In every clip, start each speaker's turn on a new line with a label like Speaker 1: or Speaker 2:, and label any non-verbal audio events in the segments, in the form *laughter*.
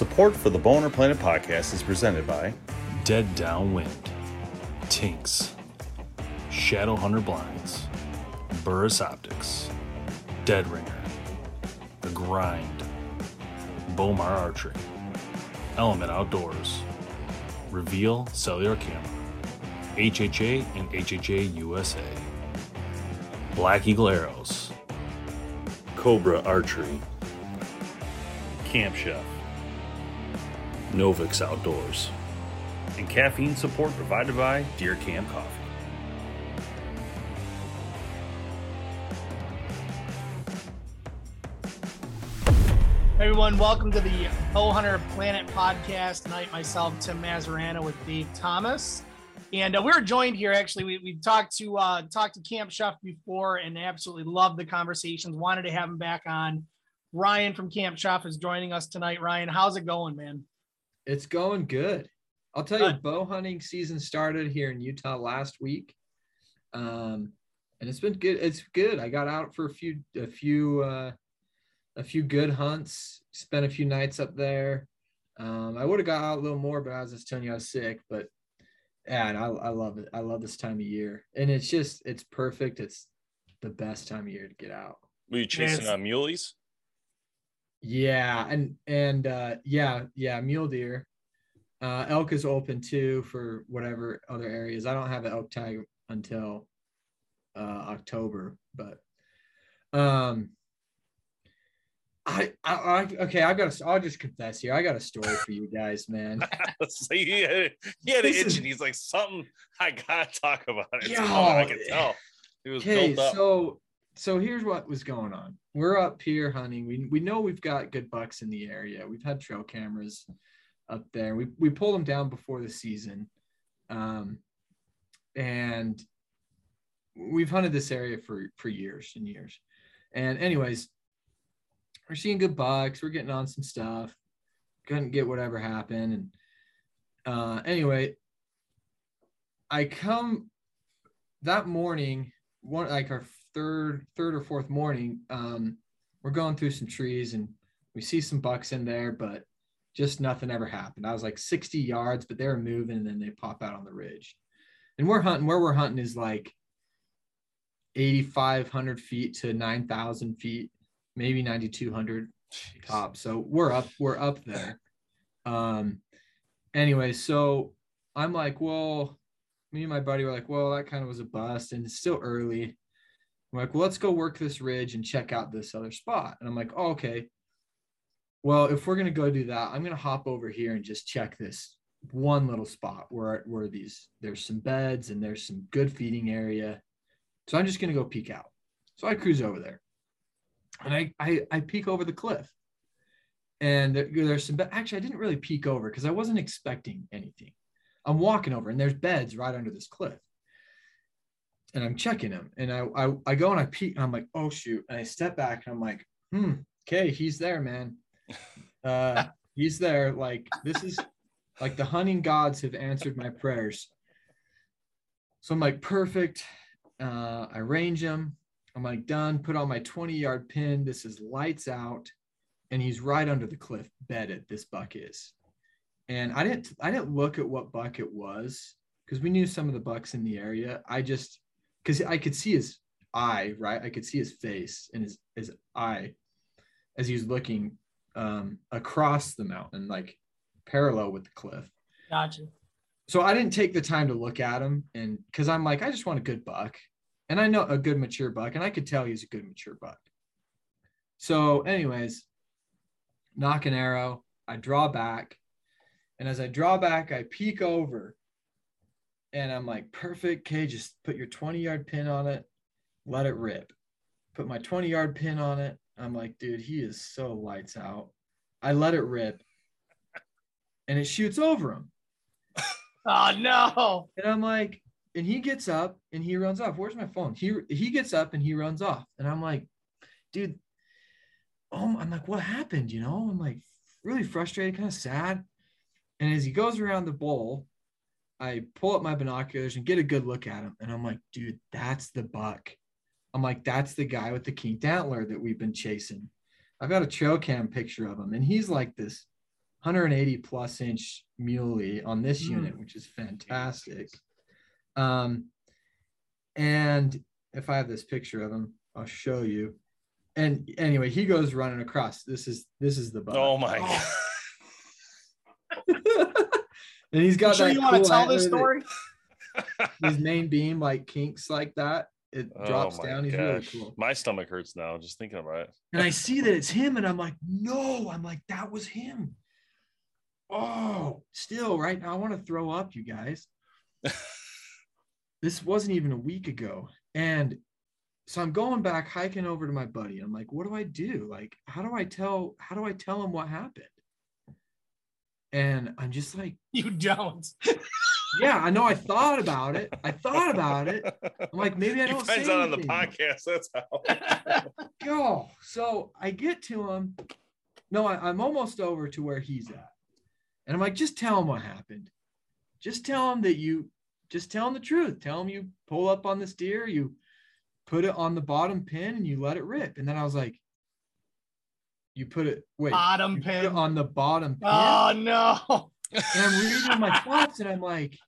Speaker 1: Support for the Bow Hunter Planet podcast is presented by
Speaker 2: Dead Downwind, Tinks, Shadow Hunter Blinds, Burris Optics, Dead Ringer, The Grind, Bomar Archery, Element Outdoors, Reveal Cellular Camera, HHA and HHA USA, Black Eagle Arrows, Cobra Archery, Camp Chef, Novix Outdoors, and caffeine support provided by Deer Camp Coffee.
Speaker 3: Everyone, welcome to the Bow Hunter Planet podcast. Tonight, myself, Tim Mazarano, with Dave Thomas, and uh, we're joined here. Actually, we we talked to uh, talked to Camp Chef before, and absolutely loved the conversations. Wanted to have him back on. Ryan from Camp Chef is joining us tonight. Ryan, how's it going, man?
Speaker 4: It's going good. I'll tell you, bow hunting season started here in Utah last week, um, and it's been good. It's good. I got out for a few, a few, uh, a few good hunts. Spent a few nights up there. Um, I would have got out a little more, but I was just telling you I was sick. But yeah, and I, I love it. I love this time of year, and it's just it's perfect. It's the best time of year to get out.
Speaker 1: Were you chasing
Speaker 3: Yes.
Speaker 1: on muleys?
Speaker 4: Yeah, and and uh, yeah, yeah, mule deer. Uh, elk is open too for whatever other areas. I don't have an elk tag until uh, October, but um, I, I, I okay, I got. A, I'll just confess here. I got a story for you guys, man. *laughs*
Speaker 1: so he had, he had an itch
Speaker 4: is-
Speaker 1: and he's like, something I gotta talk about it. It's
Speaker 4: Yo,
Speaker 1: coming, I can tell. He was
Speaker 4: Okay,
Speaker 1: built up.
Speaker 4: so so here's what was going on. We're up here hunting. We we know we've got good bucks in the area. We've had trail cameras up there. We we pulled them down before the season, um, and we've hunted this area for for years and years. And anyways, we're seeing good bucks. We're getting on some stuff. Couldn't get whatever happened. And uh, anyway, I come that morning one like our third third or fourth morning um we're going through some trees and we see some bucks in there but just nothing ever happened i was like 60 yards but they were moving and then they pop out on the ridge and we're hunting where we're hunting is like 8500 feet to 9000 feet maybe 9200 top so we're up we're up there *laughs* um anyway so i'm like well me and my buddy were like, well, that kind of was a bust and it's still early. I'm like, well, let's go work this ridge and check out this other spot. And I'm like, oh, okay. Well, if we're gonna go do that, I'm gonna hop over here and just check this one little spot where where these there's some beds and there's some good feeding area. So I'm just gonna go peek out. So I cruise over there. And I I, I peek over the cliff. and there, there's some. Actually, I didn't really peek over because I wasn't expecting anything. I'm walking over, and there's beds right under this cliff, and I'm checking them, and I I, I go and I peek, and I'm like, oh shoot, and I step back, and I'm like, hmm, okay, he's there, man. *laughs* Uh, he's there. Like this is like the hunting gods have answered my prayers. So I'm like, perfect. Uh, I range him. I'm like, done. Put on my 20 yard pin. This is lights out. And he's right under the cliff bedded. This buck is. And I didn't I didn't look at what buck it was because we knew some of the bucks in the area. I just because I could see his eye, right? I could see his face and his his eye as he was looking um, across the mountain, like parallel with the cliff.
Speaker 3: Gotcha.
Speaker 4: So I didn't take the time to look at him, and because I'm like, I just want a good buck, and I know a good mature buck, and I could tell he's a good mature buck. So, anyways, knock an arrow. I draw back, and as I draw back, I peek over, and I'm like, perfect. Okay, just put your 20 yard pin on it, let it rip. Put my 20 yard pin on it. I'm like, dude, he is so lights out. I let it rip, and it shoots over him. *laughs*
Speaker 3: Oh no.
Speaker 4: And I'm like, and he gets up and he runs off. Where's my phone? He he gets up and he runs off. And I'm like, dude, oh, I'm like, what happened? You know, I'm like really frustrated, kind of sad. And as he goes around the bowl, I pull up my binoculars and get a good look at him. And I'm like, dude, that's the buck. I'm like, that's the guy with the kinked antler that we've been chasing. I've got a trail cam picture of him, and he's like this 180 plus inch muley on this
Speaker 3: Mm.
Speaker 4: unit, which is fantastic. Um, and if I have this picture of him, I'll show you. And anyway, he goes running across. This is this is the buck.
Speaker 5: Oh my god. *laughs*
Speaker 4: and he's got
Speaker 3: sure
Speaker 4: that
Speaker 3: you want to tell this
Speaker 4: antler that-
Speaker 3: story? *laughs*
Speaker 4: his main beam like kinks like that. It drops
Speaker 5: oh
Speaker 4: down. He's
Speaker 5: gosh.
Speaker 4: really cool.
Speaker 5: My stomach hurts now just thinking about it.
Speaker 4: And I see that it's him, and I'm like, no, I'm like, that was him. Oh, still right now, I want to throw up, you guys. *laughs* this wasn't even a week ago. And so I'm going back hiking over to my buddy. I'm like, what do I do? Like, how do I tell, how do I tell him what happened? And I'm just like, *laughs*
Speaker 3: You don't.
Speaker 4: yeah, I know I thought about it. I thought about it. I'm like, maybe I don't
Speaker 5: finds
Speaker 4: say
Speaker 5: out on the podcast. That's how. *laughs*
Speaker 4: go. So I get to him. No, I, I'm almost over to where he's at. And I'm like, just tell him what happened. Just tell him that you just tell him the truth. Tell him you pull up on this deer, you put it on the bottom pin and you let it rip. And then I was like, you put it wait
Speaker 3: Bottom
Speaker 4: you put it
Speaker 3: pin.
Speaker 4: on the bottom pin.
Speaker 3: Oh no.
Speaker 4: And I'm reading my thoughts and I'm like,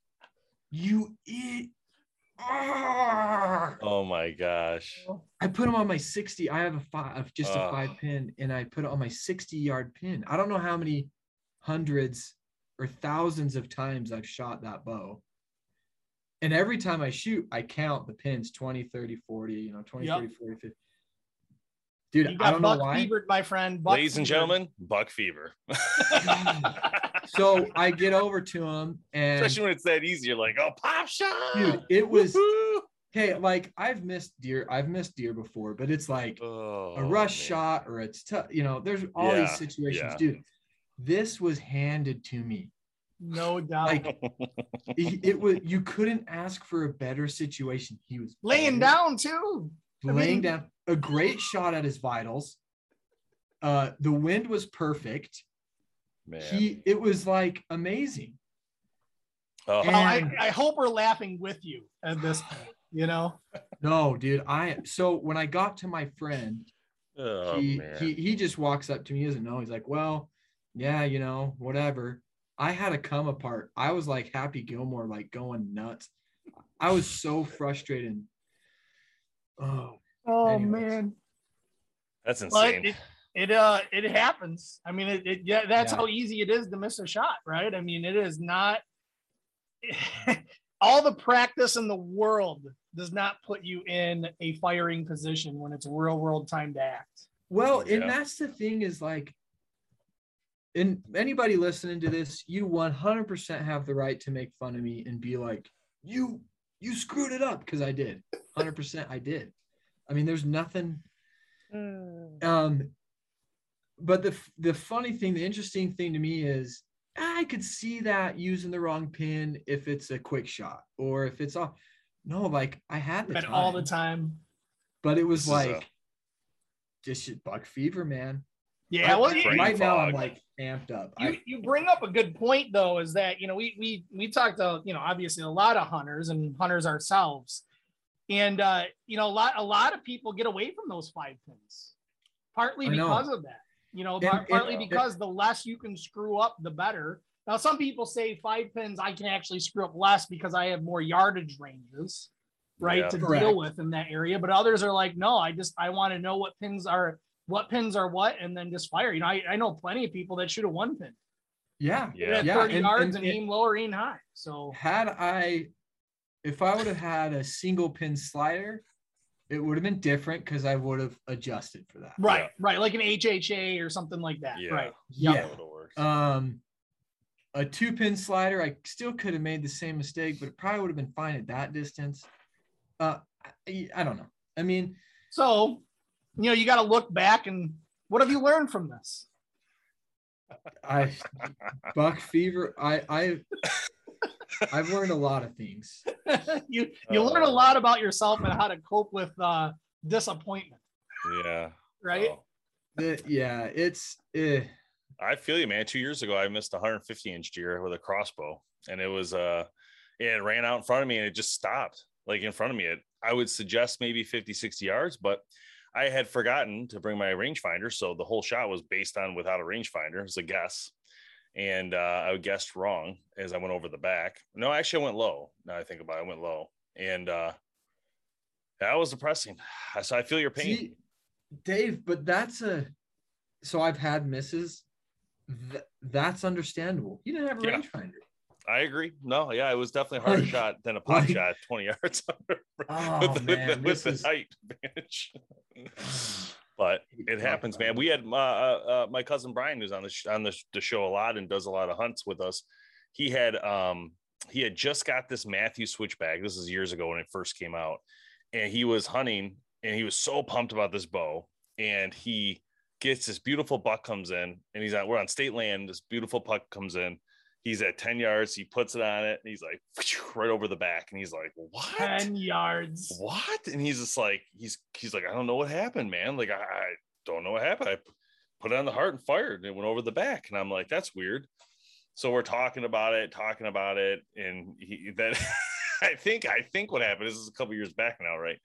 Speaker 4: you eat. Ah!
Speaker 5: oh my gosh.
Speaker 4: I put them on my 60. I have a five, of just a
Speaker 5: Ugh.
Speaker 4: five pin, and I put it on my 60 yard pin. I don't know how many hundreds or thousands of times I've shot that bow. And every time I shoot, I count the pins 20, 30, 40, you know, 20,
Speaker 3: Yep.
Speaker 4: 30, 40, 50. Dude,
Speaker 3: You
Speaker 4: I
Speaker 3: got
Speaker 4: don't know
Speaker 3: buck
Speaker 4: why.
Speaker 3: fevered, my friend. Buck
Speaker 5: Ladies and gentlemen, buck fever. *laughs*
Speaker 4: So I get over to him, and
Speaker 5: Especially when it's that easy, you're like, oh, pop shot.
Speaker 4: dude, it was
Speaker 5: Woohoo!
Speaker 4: hey, like I've missed deer, I've missed deer before, but it's like
Speaker 5: Oh,
Speaker 4: a rush
Speaker 5: man.
Speaker 4: shot or it's tough. You know, there's all
Speaker 5: Yeah,
Speaker 4: these situations,
Speaker 5: yeah.
Speaker 4: dude. This was handed to me.
Speaker 3: No doubt.
Speaker 4: Like it, it was. You couldn't ask for a better situation. He was
Speaker 3: Laying
Speaker 4: better,
Speaker 3: down too. I
Speaker 4: laying
Speaker 3: mean-
Speaker 4: down. A great shot at his vitals. Uh, the wind was perfect.
Speaker 5: Man.
Speaker 4: He. It was like amazing.
Speaker 5: oh,
Speaker 3: Well, I, I hope we're laughing with you at this *sighs* point. You know.
Speaker 4: No, dude. I. So when I got to my friend,
Speaker 5: oh,
Speaker 4: he
Speaker 5: man.
Speaker 4: he he just walks up to me. He doesn't know. He's like, well, yeah, you know, whatever. I had to come apart. I was like Happy Gilmore, like going nuts. I was so frustrated. Oh,
Speaker 3: Oh
Speaker 4: Anyways.
Speaker 3: man.
Speaker 5: That's
Speaker 3: But
Speaker 5: insane.
Speaker 3: it, it uh it happens. I mean it, it yeah, that's
Speaker 4: Yeah.
Speaker 3: how easy it is to miss a shot, right? I mean, it is not *laughs* all the practice in the world does not put you in a firing position when it's real world time to act.
Speaker 4: well, and that's the thing is like, and anybody listening to this, you 100% have the right to make fun of me and be like, you you screwed it up because I did. 100% I did. I mean, there's nothing um but the the funny thing, the interesting thing to me is I could see that using the wrong pin if it's a quick shot or if it's off. No, like I had the time,
Speaker 3: all the time.
Speaker 4: but it was
Speaker 5: This
Speaker 4: like
Speaker 5: a-
Speaker 4: just buck fever, man.
Speaker 3: Yeah,
Speaker 4: I-
Speaker 3: well, you,
Speaker 4: right now I'm like amped up.
Speaker 3: you,
Speaker 4: I,
Speaker 3: you bring up a good point though is that you know we we we talked to you know obviously a lot of hunters and hunters ourselves and uh you know a lot a lot of people get away from those five pins partly because of that you know
Speaker 4: And-
Speaker 3: par-
Speaker 4: and-
Speaker 3: partly because the less you can screw up the better now some people say five pins i can actually screw up less because i have more yardage ranges right
Speaker 5: Yeah.
Speaker 3: to
Speaker 4: Correct.
Speaker 3: deal with in that area but others are like no i just i want to know what pins are what pins are what and then just fire you know i, I know plenty of people that shoot a one pin
Speaker 4: yeah.
Speaker 3: yeah,
Speaker 5: Yeah.
Speaker 4: Yeah,
Speaker 3: 30
Speaker 4: and-
Speaker 3: yards
Speaker 4: and
Speaker 3: and,
Speaker 4: it-
Speaker 3: aim low or aim high. So
Speaker 4: Had I, if I would have had a single pin slider, it would have been different because I would have adjusted for that.
Speaker 3: right, right, like an HHA or something like that.
Speaker 5: Yeah.
Speaker 3: Right.
Speaker 4: Yeah.
Speaker 5: That.
Speaker 4: Um, a two pin slider, I still could have made the same mistake, but it probably would have been fine at that distance. Uh, I, I don't know. I mean,
Speaker 3: So, you know, you got to look back and what have you learned from this?
Speaker 4: I buck fever. I I I've learned a lot of things. *laughs*
Speaker 3: you you learn a
Speaker 5: Oh.
Speaker 3: lot about yourself and how to cope with uh, disappointment,
Speaker 5: yeah.
Speaker 3: right?
Speaker 5: Oh.
Speaker 4: The- yeah, it's eh,
Speaker 5: I feel you, man. Two years ago, I missed 150 inch deer with a crossbow, and it was uh, it ran out in front of me and it just stopped, like in front of me. It, I would suggest maybe 50, 60 yards, but I had forgotten to bring my rangefinder, so the whole shot was based on without a rangefinder. It was a guess, and uh, I guessed wrong as I went over the back. No, actually, I went low. Now I think about it, I went low, and uh, that was depressing. So I feel your pain.
Speaker 4: see, Dave, but that's a so I've had misses. Th- that's understandable. You didn't have a
Speaker 5: Yeah.
Speaker 4: rangefinder.
Speaker 5: I agree. No, yeah, it was definitely a harder
Speaker 4: Like-
Speaker 5: shot than a *laughs* pop
Speaker 4: like-
Speaker 5: shot 20 yards *laughs*
Speaker 4: Oh
Speaker 5: with the,
Speaker 4: man,
Speaker 5: with the, with
Speaker 4: is
Speaker 5: the height *laughs* advantage. *sighs* but it happens, man. We had uh, uh, my cousin Brian, who's on the sh- on the, sh- the show a lot and does a lot of hunts with us. He had um he had just got this Mathews Switchback. This is years ago when it first came out, and he was hunting and he was so pumped about this bow. And he gets this beautiful buck comes in, and he's on we're on state land. This beautiful buck comes in. He's at 10 yards. He puts it on it, and he's like right over the back, and he's like, "What?
Speaker 3: Ten yards.
Speaker 5: what and he's just like he's he's like i don't know what happened man like i, I don't know what happened i put it on the heart and fired and it went over the back and i'm like that's weird so we're talking about it talking about it and he that *laughs* i think i think what happened this is a couple years back now right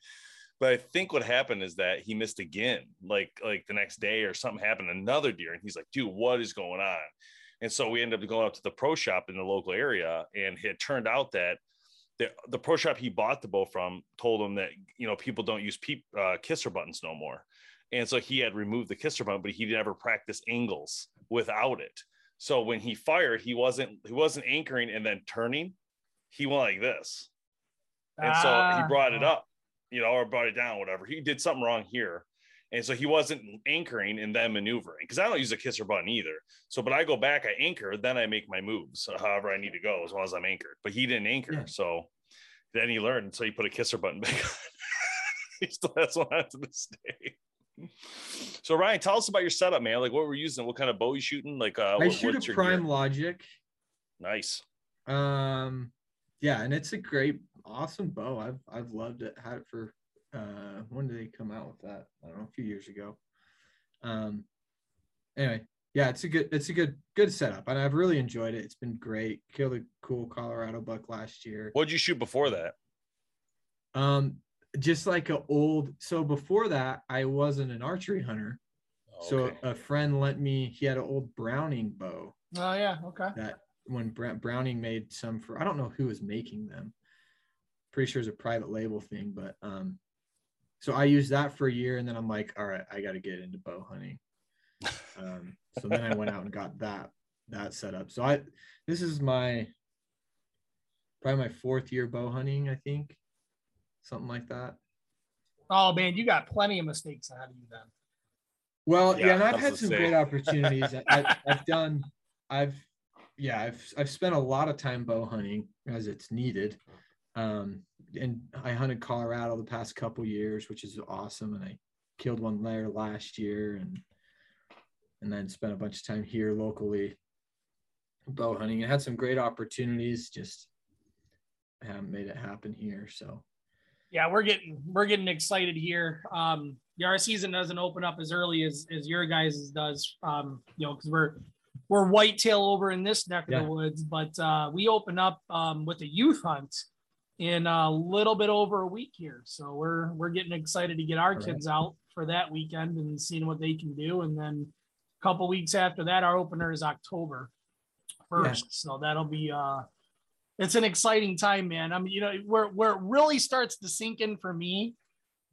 Speaker 5: but i think what happened is that he missed again like like the next day or something happened another deer and he's like dude what is going on and so we ended up going up to the pro shop in the local area and it turned out that the, the pro shop he bought the bow from told him that you know people don't use peep uh, kisser buttons no more. And so he had removed the kisser button but he never practiced angles without it. So when he fired he wasn't he wasn't anchoring and then turning. He went like this. And so he
Speaker 3: Ah.
Speaker 5: brought it up you know or brought it down whatever. He did something wrong here and so he wasn't anchoring and then maneuvering because I don't use a kisser button either. So, but I go back, I anchor, then I make my moves however I need to go as long as I'm anchored. But he didn't anchor.
Speaker 4: Yeah.
Speaker 5: So then he learned. So he put a kisser button *laughs* back on. *laughs* he still has one on to this day. So Ryan, tell us about your setup, man. Like what we're using, what kind of bow you shooting? Like uh,
Speaker 4: I
Speaker 5: what-
Speaker 4: shoot
Speaker 5: what's
Speaker 4: a
Speaker 5: your gear?
Speaker 4: prime logic.
Speaker 5: Nice.
Speaker 4: Um, yeah, and it's a great, awesome bow. I've I've loved it. Had it for uh, when did they come out with that? I don't know, a few years ago. Um, anyway, yeah, it's a good, it's a good, good setup, and I've really enjoyed it. It's been great. Killed a cool Colorado buck last year.
Speaker 5: What'd you shoot before that?
Speaker 4: Um, just like a old. So before that, I wasn't an archery hunter. So
Speaker 5: Okay.
Speaker 4: a friend lent me. He had an old Browning bow
Speaker 3: Oh yeah. Okay.
Speaker 4: that when Bra- Browning made some for I don't know who was making them. Pretty sure it's a private label thing, but um, so I used that for a year, and then I'm like, all right, I got to get into bow hunting. *laughs* Um, so then I went out and got that that set up. So I this is my probably my fourth year bow hunting, I think, something like that.
Speaker 3: Oh man, you got plenty of mistakes ahead of you then.
Speaker 4: Well, yeah,
Speaker 5: Yeah,
Speaker 4: and
Speaker 5: I
Speaker 4: I've had some
Speaker 5: say.
Speaker 4: great opportunities. I, *laughs* I've done, I've, yeah, I've I've spent a lot of time bow hunting as it's needed, um, and I hunted Colorado the past couple years, which is awesome, and I killed one there last year, and and then spent a bunch of time here locally bow hunting. I had some great opportunities, just haven't made it happen here. So
Speaker 3: yeah, we're getting we're getting excited here. Um, yeah, our season doesn't open up as early as as your guys' does. Um, you know, because we're we're whitetail over in this neck
Speaker 4: Yeah.
Speaker 3: of the woods, but uh, we open up um, with a youth hunt in a little bit over a week here. So we're we're getting excited to get our
Speaker 4: All right.
Speaker 3: kids out for that weekend and seeing what they can do. And then a couple weeks after that, our opener is October first. So that'll be uh it's an exciting time, man. I mean, you know, where where it really starts to sink in for me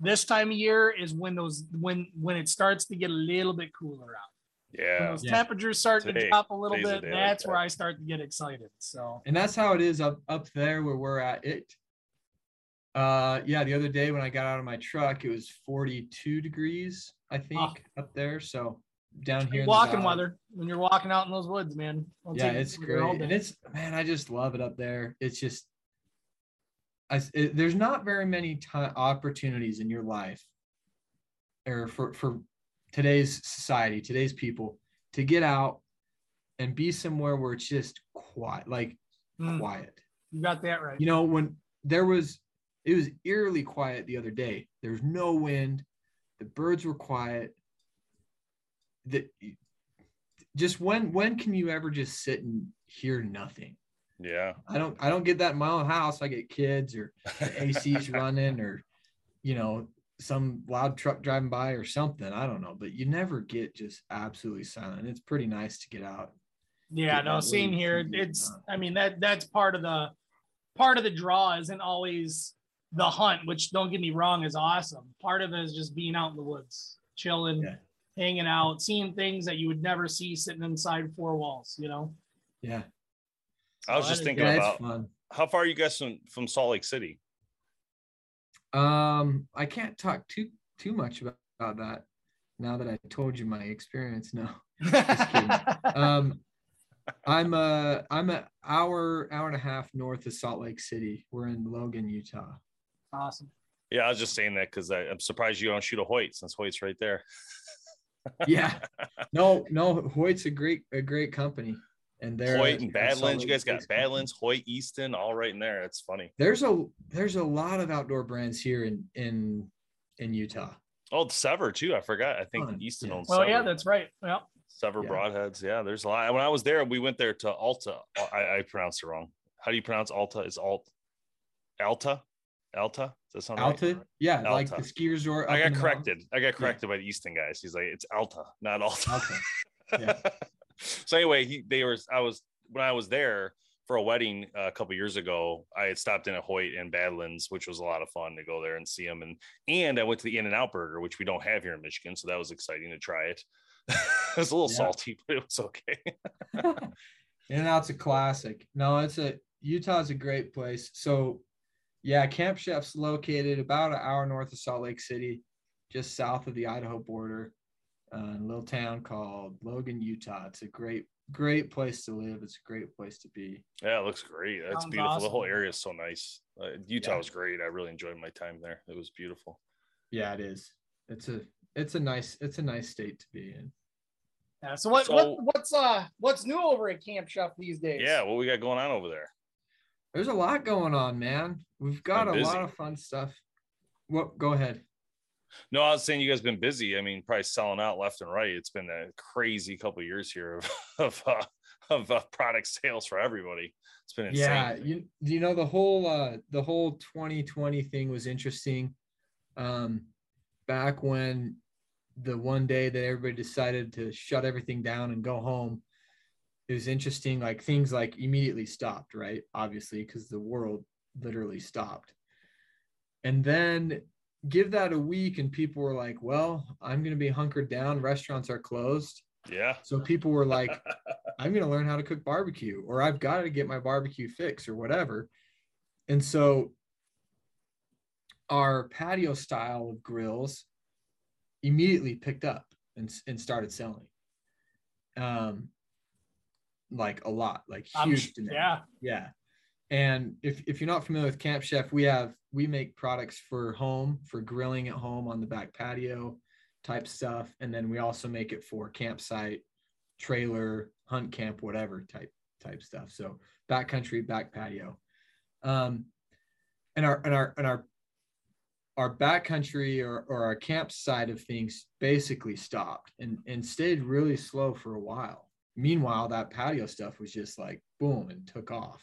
Speaker 3: this time of year is when those when when it starts to get a little bit cooler out. When
Speaker 5: Yeah.
Speaker 3: those
Speaker 4: Yeah.
Speaker 3: temperatures start to drop a little bit,
Speaker 5: day like
Speaker 3: that's where
Speaker 5: that.
Speaker 3: I start to get excited. So
Speaker 4: and that's how it is up up there where we're at it uh yeah the other day when i got out of my truck it was 42 degrees i think up there so down here in
Speaker 3: walking
Speaker 4: valley-
Speaker 3: weather when you're walking out in those woods, man. I'll
Speaker 4: yeah it's
Speaker 3: from
Speaker 4: great and it's man i just love it up there it's just I, it, there's not very many ti opportunities in your life or for for today's society today's people to get out and be somewhere where it's just quiet like
Speaker 3: Mm,
Speaker 4: quiet.
Speaker 3: You got that right.
Speaker 4: you know when there was it was eerily quiet the other day. There was no wind. The birds were quiet. The just when when can you ever just sit and hear nothing?
Speaker 5: Yeah.
Speaker 4: i don't i don't get that in my own house. I get kids or the ac's running or you know some loud truck driving by or something i don't know but you never get just absolutely silent it's pretty nice to get out
Speaker 3: Yeah,
Speaker 4: get
Speaker 3: no,
Speaker 4: that
Speaker 3: same here. It's
Speaker 4: on.
Speaker 3: I mean that that's part of the part of the draw isn't always the hunt, which don't get me wrong is awesome. Part of it is just being out in the woods, chilling,
Speaker 4: Yeah.
Speaker 3: hanging out, seeing things that you would never see sitting inside four walls, you know.
Speaker 4: yeah
Speaker 5: I was
Speaker 3: So
Speaker 5: just
Speaker 3: that is-
Speaker 5: thinking
Speaker 4: yeah
Speaker 5: about
Speaker 4: fun
Speaker 5: how far are you guys from, from Salt Lake City?
Speaker 4: Um, I can't talk too too much about, about that now that I told you my experience. No. kidding. *laughs* Um, I'm uh I'm an hour hour and a half north of Salt Lake City. We're in Logan, Utah.
Speaker 3: awesome.
Speaker 5: Yeah, I was just saying that because I'm surprised you don't shoot a Hoyt since Hoyt's right there.
Speaker 4: Yeah. *laughs* No, no, Hoyt's a great a great company, and they're
Speaker 5: Hoyt and
Speaker 4: a- a Salt
Speaker 5: Badlands. You guys got. Badlands, Hoyt, Easton, all right in there. It's funny.
Speaker 4: There's a there's a lot of outdoor brands here in in in Utah.
Speaker 5: Oh, SEVR too. I forgot. I think
Speaker 4: Fun,
Speaker 5: Easton
Speaker 4: yeah.
Speaker 5: owns
Speaker 3: Well,
Speaker 5: SEVR.
Speaker 3: yeah, that's right. Yeah.
Speaker 5: SEVR
Speaker 4: Yeah.
Speaker 5: broadheads. Yeah, there's a lot. When I was there, we went there to Alta. I, I pronounced it wrong. How do you pronounce Alta? Is Alt Alta? Alta? Does that sound right?
Speaker 4: Alta, yeah, like
Speaker 5: Alta.
Speaker 4: the ski resort.
Speaker 5: I got
Speaker 4: in mountains.
Speaker 5: corrected. I got corrected by the Easton guys. He's like, it's Alta, not Alta.
Speaker 4: Alta. Yeah. *laughs* *laughs*
Speaker 5: so anyway, he they were I was when I was there for a wedding uh, a couple years ago, I had stopped in at Hoyt and Badlands, which was a lot of fun to go there and see them. And and I went to the In and Out Burger, which we don't have here in Michigan, so that was exciting to try it. *laughs* it was a little
Speaker 4: Yeah.
Speaker 5: salty, *laughs* but it was okay.
Speaker 4: In and Out's a classic. No, it's a Utah's a great place. So, yeah, Camp Chef's located about an hour north of Salt Lake City, just south of the Idaho border, uh, in a little town called Logan, Utah. It's a great, great place to live. It's a great place to be.
Speaker 5: Yeah, it looks great. That's
Speaker 3: Sounds
Speaker 5: beautiful. The whole area is so nice. Uh, Utah
Speaker 4: Yeah.
Speaker 5: was great. I really enjoyed my time there. It was beautiful.
Speaker 4: Yeah, it is. It's a, it's a nice, it's a nice state to be in.
Speaker 3: yeah. So what,
Speaker 5: So-
Speaker 3: what what's uh what's new over at Camp Chef these days?
Speaker 5: Yeah, what we got going on over there?
Speaker 4: There's a lot going on, man. We've got a
Speaker 5: busy.
Speaker 4: lot of fun stuff. What? Go ahead.
Speaker 5: No, I was saying you guys been busy. I mean, probably selling out left and right. It's been a crazy couple of years here of *laughs* of uh, of uh, product sales for everybody. It's been insane.
Speaker 4: Yeah, you you know the whole uh the whole 2020 thing was interesting. Um back when the one day that everybody decided to shut everything down and go home, it was interesting like things like immediately stopped, right? Obviously, because the world literally stopped. And then give that a week and people were like, "Well, I'm going to be hunkered down, restaurants are closed."
Speaker 5: Yeah.
Speaker 4: So people were like, *laughs* I'm going to learn how to cook barbecue, or I've got to get my barbecue fix, or whatever. And so our patio style of grills immediately picked up and, and started selling. Um, like a lot, like huge
Speaker 3: sh-
Speaker 4: demand.
Speaker 3: yeah.
Speaker 4: Yeah. And if, if you're not familiar with Camp Chef, we have we make products for home, for grilling at home on the back patio. type stuff. And then we also make it for campsite, trailer, hunt camp, whatever type type stuff. So backcountry, back patio. Um, and our and our and our our backcountry or, or our camp side of things basically stopped and, and stayed really slow for a while. Meanwhile, that patio stuff was just like boom and took off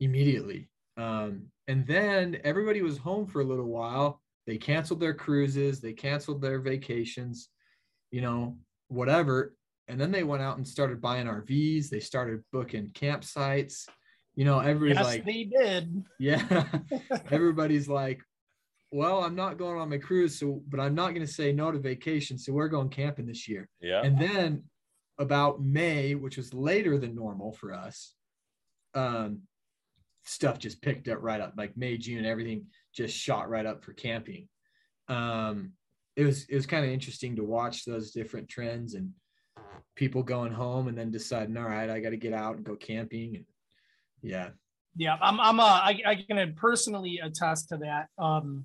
Speaker 4: immediately. Um, and then everybody was home for a little while. They canceled their cruises, they canceled their vacations, you know, whatever. And then they went out and started buying RVs. They started booking campsites. You know, everybody's
Speaker 3: yes,
Speaker 4: like,
Speaker 3: they did. *laughs*
Speaker 4: yeah, everybody's like, well, I'm not going on my cruise, so but I'm not going to say no to vacation, so we're going camping this year.
Speaker 5: Yeah.
Speaker 4: And then about May, which was later than normal for us, um, stuff just picked up right up. Like May, June, everything just shot right up for camping. Um, it was it was kind of interesting to watch those different trends and people going home and then deciding, all right, I got to get out and go camping. And yeah,
Speaker 3: Yeah, I'm. I'm. Uh, I, I can personally attest to that. Um,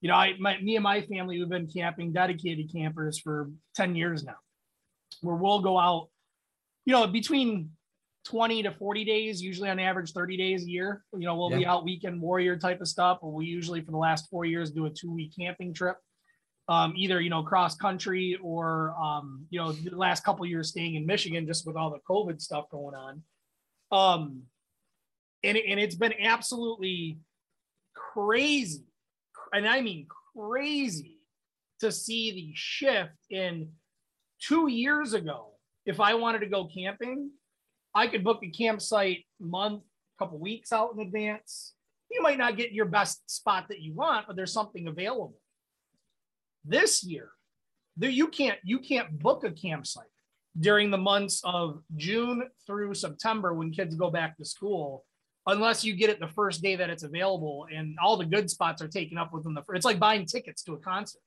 Speaker 3: you know, I, my, me and my family, we've been camping, dedicated campers for ten years now, where we'll go out. You know, between twenty to forty days, usually on average thirty days a year. You know, we'll be out weekend warrior type of stuff. But we usually, for the last four years, do a two week camping trip. Um, either you know cross country or um, you know the last couple years staying in Michigan just with all the COVID stuff going on. Um, and, and it's been absolutely crazy and i mean crazy to see the shift in two years ago if i wanted to go camping i could book a campsite month couple weeks out in advance you might not get your best spot that you want but there's something available this year there you can't you can't book a campsite during the months of June through September when kids go back to school, unless you get it the first day that it's available, and all the good spots are taken up within the. It's like buying tickets to a concert.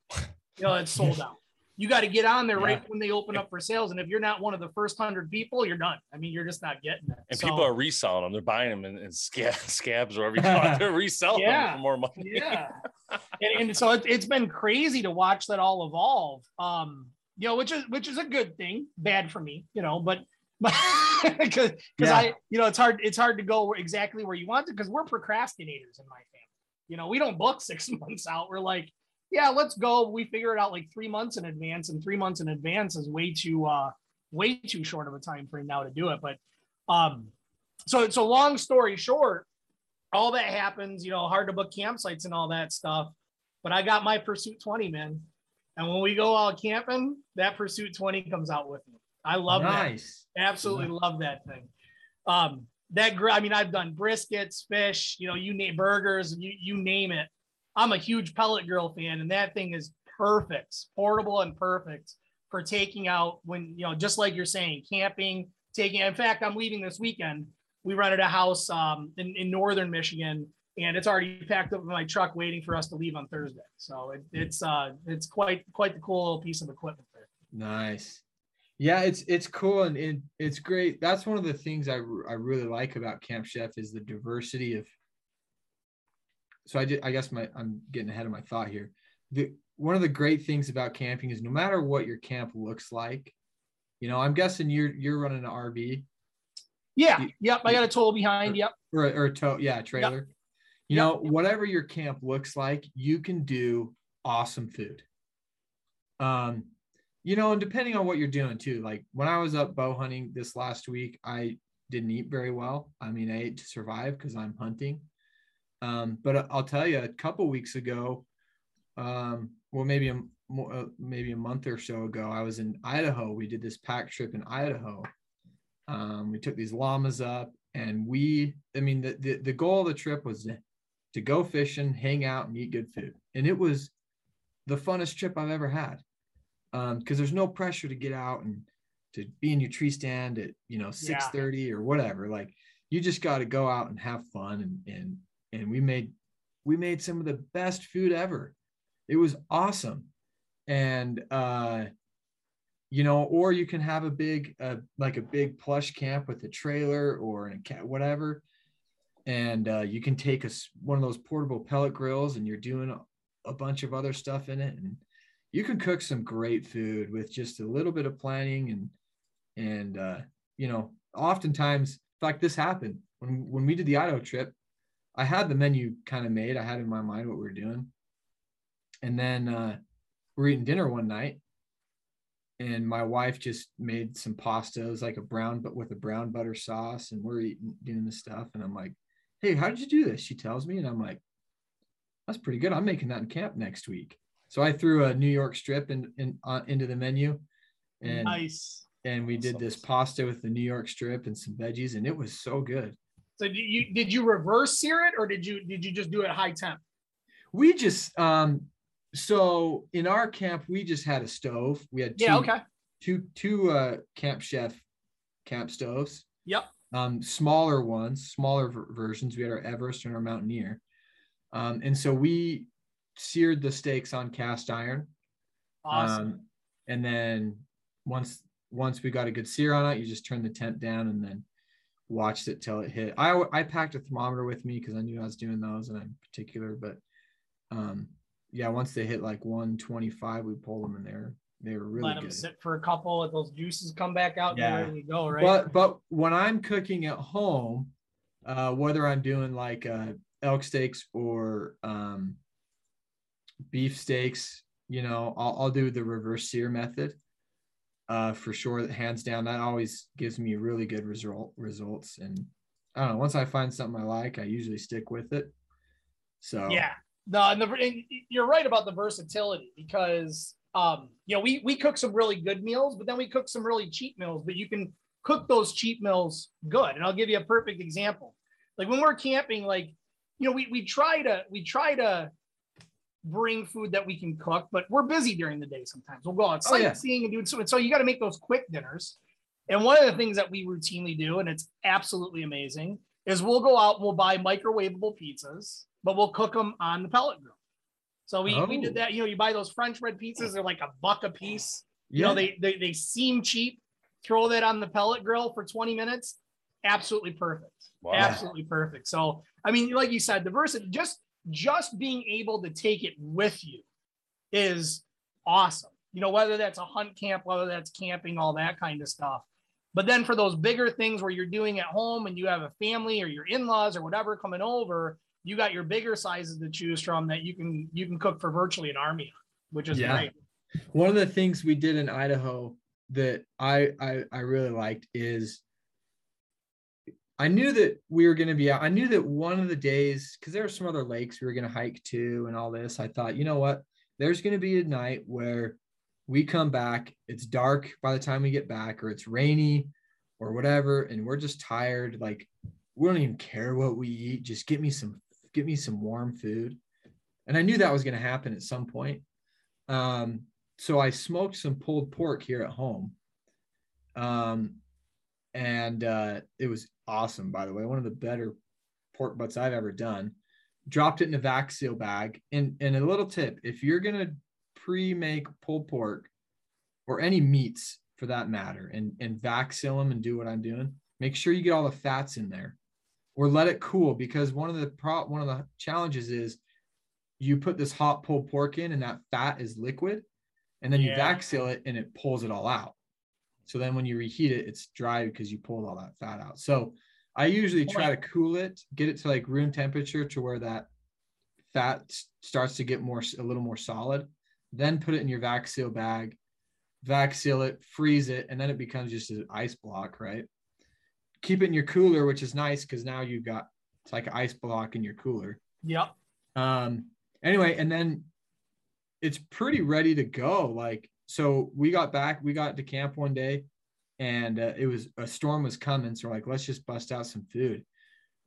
Speaker 3: You know, it's sold *laughs* out. You got to get on there right when they open up for sales, and if you're not one of the first hundred people, you're done. I mean, you're just not getting it.
Speaker 5: And
Speaker 3: So,
Speaker 5: people are reselling them. They're buying them in, in scab, *laughs* scabs or whatever you call it. They're reselling
Speaker 3: Yeah.
Speaker 5: them for more money. *laughs*
Speaker 3: yeah and, and so it, it's been crazy to watch that all evolve um you know which is which is a good thing bad for me you know but *laughs* because
Speaker 4: Yeah.
Speaker 3: i you know it's hard it's hard to go exactly where you want to because we're procrastinators in my family you know we don't book six months out we're like yeah let's go we figure it out like three months in advance and three months in advance is way too uh way too short of a time frame now to do it but um so it's so long story short all that happens, you know, hard to book campsites and all that stuff. But I got my Pursuit 20, man. And when we go out camping, that Pursuit 20 comes out with me. I love
Speaker 4: nice.
Speaker 3: that. Absolutely love that thing. Um, that I mean, I've done briskets, fish, you know, you name burgers, you you name it. I'm a huge pellet grill fan, and that thing is perfect, portable and perfect for taking out when you know, just like you're saying, camping, taking. In fact, I'm leaving this weekend. We rented a house um, in, in northern Michigan, and it's already packed up in my truck, waiting for us to leave on Thursday. So it, it's uh, it's quite quite the cool little piece of equipment there.
Speaker 4: Nice. Yeah, it's it's cool and it, it's great. That's one of the things I, I really like about Camp Chef is the diversity of. So I did, I guess my I'm getting ahead of my thought here. The one of the great things about camping is no matter what your camp looks like, you know, I'm guessing you're you're running an RV
Speaker 3: Yeah,
Speaker 4: You-
Speaker 3: yep. I got a tow behind. Yep.
Speaker 4: or or a tow, yeah, trailer. You
Speaker 3: Yep.
Speaker 4: know, whatever your camp looks like, you can do awesome food. Um, you know, and depending on what you're doing too. Like when I was up bow hunting this last week, I didn't eat very well. I mean, I ate to survive because I'm hunting. Um, but I'll tell you, a couple weeks ago, um, well, maybe a uh, maybe a month or so ago, I was in Idaho. We did this pack trip in Idaho. Um, we took these llamas up, and we, I mean, the, the the goal of the trip was to go fishing, hang out, and eat good food, and it was the funnest trip I've ever had. Um, because there's no pressure to get out and to be in your tree stand at you know 6:30 or whatever. Like you just got to go out and have fun, and and and we made we made some of the best food ever. It was awesome, and uh, you know, or you can have a big uh, like a big plush camp with a trailer or a cat, whatever, and uh, you can take a one of those portable pellet grills, and you're doing a, a bunch of other stuff in it, and you can cook some great food with just a little bit of planning and and uh, you know, oftentimes, in fact, this happened when when we did the Idaho trip. I had the menu kind of made. I had in my mind what we were doing, and then uh, we're eating dinner one night, and my wife just made some pasta. It was like a brown, but with a brown butter sauce, and we're eating doing this stuff, and I'm like, "Hey, how did you do this?" She tells me, and I'm like, "That's pretty good. I'm making that in camp next week." So I threw a New York strip in, in uh, into the menu, and
Speaker 3: nice.
Speaker 4: and we did this pasta with the New York strip and some veggies, and it was so good.
Speaker 3: So did you did you reverse sear it or did you did you just do it high temp?
Speaker 4: We just um so in our camp we just had a stove. We had two
Speaker 3: Yeah, okay.
Speaker 4: two two uh camp chef camp stoves.
Speaker 3: Yep.
Speaker 4: Um smaller ones, smaller ver- versions. We had our Everest and our Mountaineer. Um and so we seared the steaks on cast iron.
Speaker 3: Awesome.
Speaker 4: Um, and then once once we got a good sear on it, you just turn the temp down and then watched it till it hit. I I packed a thermometer with me because I knew I was doing those and I'm particular, but um yeah, once they hit like 125, we pulled them in there. They were really
Speaker 3: Let them
Speaker 4: good.
Speaker 3: sit for a couple, let those juices come back out,
Speaker 4: Yeah.
Speaker 3: and ready to go, right?
Speaker 4: But but when I'm cooking at home, uh, whether I'm doing like uh, elk steaks or um, beef steaks, you know, I'll, I'll do the reverse sear method uh, for sure. Hands down, that always gives me really good result results. And I don't know, once I find something I like, I usually stick with it. So
Speaker 3: Yeah. No, and, the, and you're right about the versatility because um, you know, we we cook some really good meals, but then we cook some really cheap meals, but you can cook those cheap meals good. And I'll give you a perfect example. Like when we're camping, like, you know, we we try to we try to bring food that we can cook, but we're busy during the day sometimes. We'll go out
Speaker 4: Oh, yeah.
Speaker 3: sightseeing and do so. So you got to make those quick dinners. And one of the things that we routinely do, and it's absolutely amazing, is we'll go out and we'll buy microwavable pizzas, but we'll cook them on the pellet grill. So we, we
Speaker 4: Oh.
Speaker 3: did that. You know, you buy those French bread pizzas, they're like a buck a piece. You know, they, they they seem cheap. Throw that on the pellet grill for 20 minutes. Absolutely perfect.
Speaker 5: Wow.
Speaker 3: Absolutely perfect. So I mean, like you said, diversity, just just being able to take it with you is awesome. You know, whether that's a hunt camp, whether that's camping, all that kind of stuff. But then for those bigger things where you're doing at home and you have a family or your in-laws or whatever coming over, you got your bigger sizes to choose from that you can you can cook for virtually an army, which is
Speaker 4: Yeah.
Speaker 3: great.
Speaker 4: one of the things we did in Idaho that I I, I really liked is I knew that we were going to be out. I knew that one of the days, because there were some other lakes we were going to hike to and all this. I thought, you know what? There's going to be a night where we come back, it's dark by the time we get back, or it's rainy or whatever, and we're just tired. Like we don't even care what we eat. Just get me some, get me some warm food. And I knew that was going to happen at some point. Um, so I smoked some pulled pork here at home. Um, and uh, it was awesome, by the way. One of the better pork butts I've ever done. Dropped it in a vac seal bag. And, and a little tip if you're going to pre make pulled pork or any meats for that matter and, and vac seal them and do what I'm doing, make sure you get all the fats in there or let it cool because one of the pro- one of the challenges is you put this hot pulled pork in and that fat is liquid and then you vac seal it and it pulls it all out so then when you reheat it it's dry because you pulled all that fat out. So i usually try to cool it get it to like room temperature to where that fat starts to get more a little more solid. Then put it in your vac seal bag vac seal it freeze it and then it becomes just an ice block right? Keep it in your cooler which is nice because now you've got it's like an ice block in your cooler.
Speaker 3: Yep.
Speaker 4: um anyway and then it's pretty ready to go. Like so we got back we got to camp one day and uh, it was a storm was coming so like let's just bust out some food.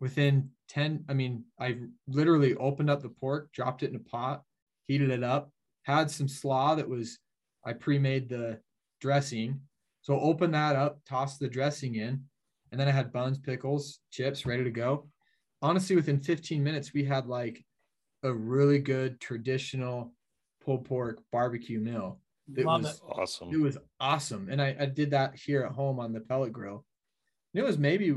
Speaker 4: Within 10 i mean i literally opened up the pork dropped it in a pot heated it up had some slaw that was i pre-made the dressing. So open that up toss the dressing in and then i had buns pickles chips ready to go. Honestly within 15 minutes we had like a really good traditional pulled pork barbecue meal. It
Speaker 3: Love
Speaker 4: was
Speaker 3: it.
Speaker 5: Awesome.
Speaker 4: it was awesome, and I, I did that here at home on the pellet grill. And it was maybe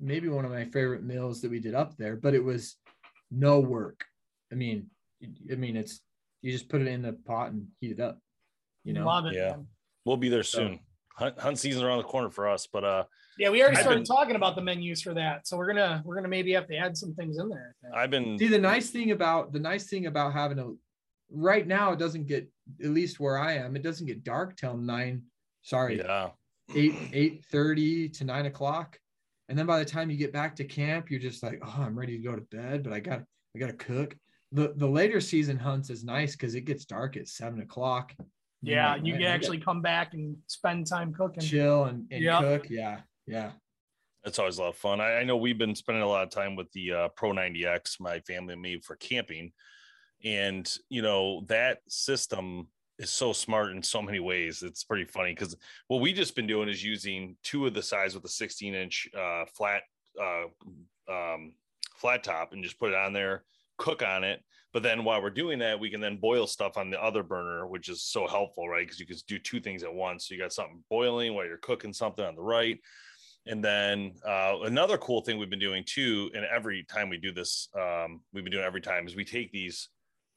Speaker 4: maybe one of my favorite meals that we did up there, but it was no work. I mean, I mean it's You just put it in the pot and heat it up. You know,
Speaker 3: Love it.
Speaker 5: Yeah. We'll be there
Speaker 4: So-
Speaker 5: soon. Hunt, hunt season around the corner for us, but uh,
Speaker 3: Yeah, we already
Speaker 5: I've
Speaker 3: started
Speaker 5: been-
Speaker 3: talking about the menus for that, so we're gonna we're gonna maybe have to add some things in there.
Speaker 5: I've been
Speaker 4: See, the nice thing about the nice thing about having a right now, it doesn't get at least where I am, it doesn't get dark till nine. Sorry,
Speaker 5: yeah.
Speaker 4: eight eight thirty to nine o'clock, and then by the time you get back to camp, you're just like, oh, I'm ready to go to bed, but I got I got to cook. The the later season hunts is nice because it gets dark at seven o'clock.
Speaker 3: Yeah,
Speaker 4: like,
Speaker 3: you
Speaker 4: "Man,
Speaker 3: can actually come back and spend time cooking.
Speaker 4: chill and, and
Speaker 3: Yeah.
Speaker 4: cook. Yeah, yeah.
Speaker 5: It's always a lot of fun. I, I know we've been spending a lot of time with the uh, Pro 90X, my family and me, for camping. And, you know, that system is so smart in so many ways. It's pretty funny because what we just been doing is using two of the sides with a 16 inch uh, flat uh, um, flat top and just put it on there, cook on it. But then while we're doing that, we can then boil stuff on the other burner, which is so helpful, right? Because you can do two things at once. So you got something boiling while you're cooking something on the right. And then uh, another cool thing we've been doing too, and every time we do this, um, we've been doing every time is we take these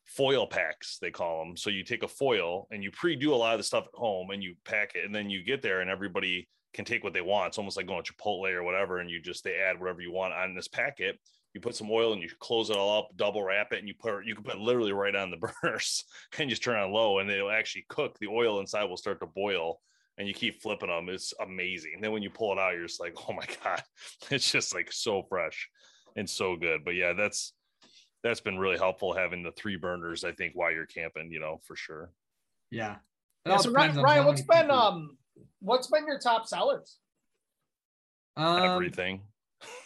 Speaker 5: foil packs, they call them. So you take a foil and you pre-do a lot of the stuff at home and you pack it, and then you get there and everybody can take what they want. It's almost like going to Chipotle or whatever, and you just they add whatever you want on this packet. You put some oil and you close it all up, double wrap it, and you put you can put it literally right on the *laughs* burners and just turn on low, and it'll actually cook. The oil inside will start to boil and you keep flipping them. It's amazing. And then when you pull it out, you're just like, oh my *laughs* God, it's just like so fresh and so good. But yeah, that's that's been really helpful having the three burners, I think, while you're camping, you know, for sure.
Speaker 4: Yeah. It
Speaker 3: Yeah, so Ryan,
Speaker 4: on
Speaker 3: Ryan
Speaker 4: how
Speaker 3: what's
Speaker 4: many
Speaker 3: been
Speaker 4: people-
Speaker 3: um what's been your top sellers?
Speaker 4: um,
Speaker 5: Everything.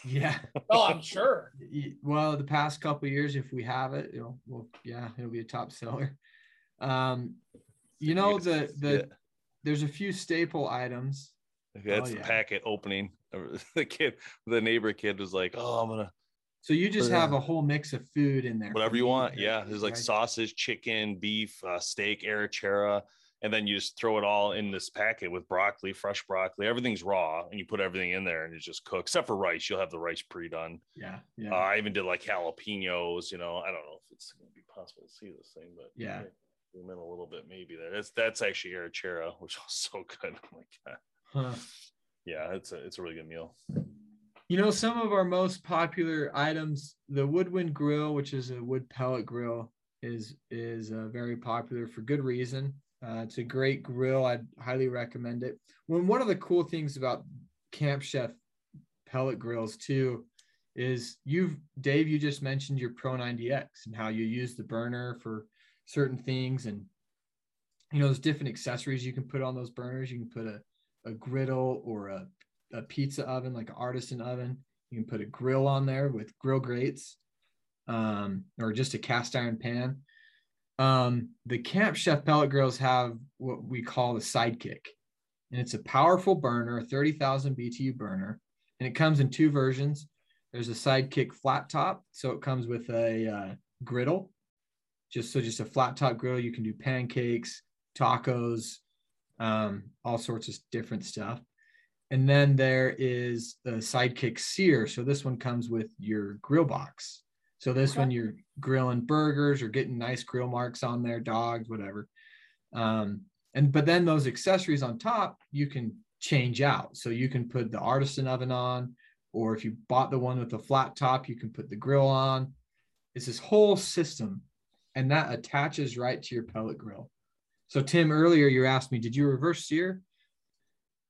Speaker 4: Yeah. *laughs*
Speaker 3: Oh, I'm sure.
Speaker 4: Well, the past couple of years, if we have it, you know, well, yeah, it'll be a top seller. Um, you know, the the
Speaker 5: Yeah.
Speaker 4: there's a few staple items.
Speaker 5: That's
Speaker 4: Oh,
Speaker 5: the
Speaker 4: yeah.
Speaker 5: packet opening. *laughs* The kid, the neighbor kid was like, oh, I'm gonna
Speaker 4: So you just have
Speaker 5: yeah.
Speaker 4: a whole mix of food in there.
Speaker 5: whatever you want. Yeah, there's like
Speaker 4: right?
Speaker 5: sausage, chicken, beef, uh, steak, arrachera, and then you just throw it all in this packet with broccoli, fresh broccoli. Everything's raw, and you put everything in there, and it just cooks. Except for rice, you'll have the rice pre-done.
Speaker 4: Yeah,
Speaker 5: Uh, I even did like jalapenos. You know, I don't know if it's going to be possible to see this thing, but
Speaker 4: Yeah.
Speaker 5: zoom in a little bit maybe there. That's that's actually arrachera, which was *laughs* so good. Oh my god,
Speaker 4: Huh.
Speaker 5: yeah, it's a it's a really good meal.
Speaker 4: You know, some of our most popular items, the Woodwind Grill, which is a wood pellet grill, is is uh, very popular for good reason. Uh, it's a great grill. I'd highly recommend it. When one of the cool things about Camp Chef pellet grills too is you've Dave, you just mentioned your Pro 90X and how you use the burner for certain things and you know there's different accessories you can put on those burners. You can put a, a griddle or a a pizza oven, like an artisan oven. You can put a grill on there with grill grates, um, or just a cast iron pan. Um, the Camp Chef pellet grills have what we call the sidekick, and it's a powerful burner, a 30,000 BTU burner, and it comes in two versions. There's a sidekick flat top, so it comes with a uh, griddle, just so just a flat top grill. You can do pancakes, tacos, um, all sorts of different stuff. And then there is the Sidekick Sear. So this one comes with your grill box. So this
Speaker 3: Okay.
Speaker 4: one you're grilling burgers or getting nice grill marks on there, dogs, whatever. Um, and but then those accessories on top you can change out. So you can put the artisan oven on, or if you bought the one with the flat top, you can put the grill on. It's this whole system, and that attaches right to your pellet grill. So Tim, earlier you asked me, did you reverse sear?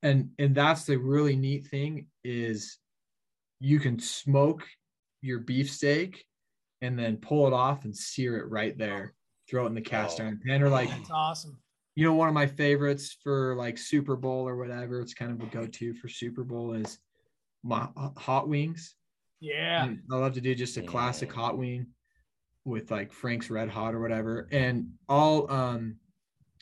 Speaker 4: And and that's the really neat thing is you can smoke your beefsteak and then pull it off and sear it right there. Throw it in the cast
Speaker 5: Oh.
Speaker 4: iron pan or like
Speaker 3: That's awesome.
Speaker 4: you know one of my favorites for like Super Bowl or whatever. It's kind of a go-to for Super Bowl is my hot wings.
Speaker 3: Yeah.
Speaker 4: I love to do just a classic
Speaker 5: Mm.
Speaker 4: hot wing with like Frank's Red Hot or whatever, and I'll um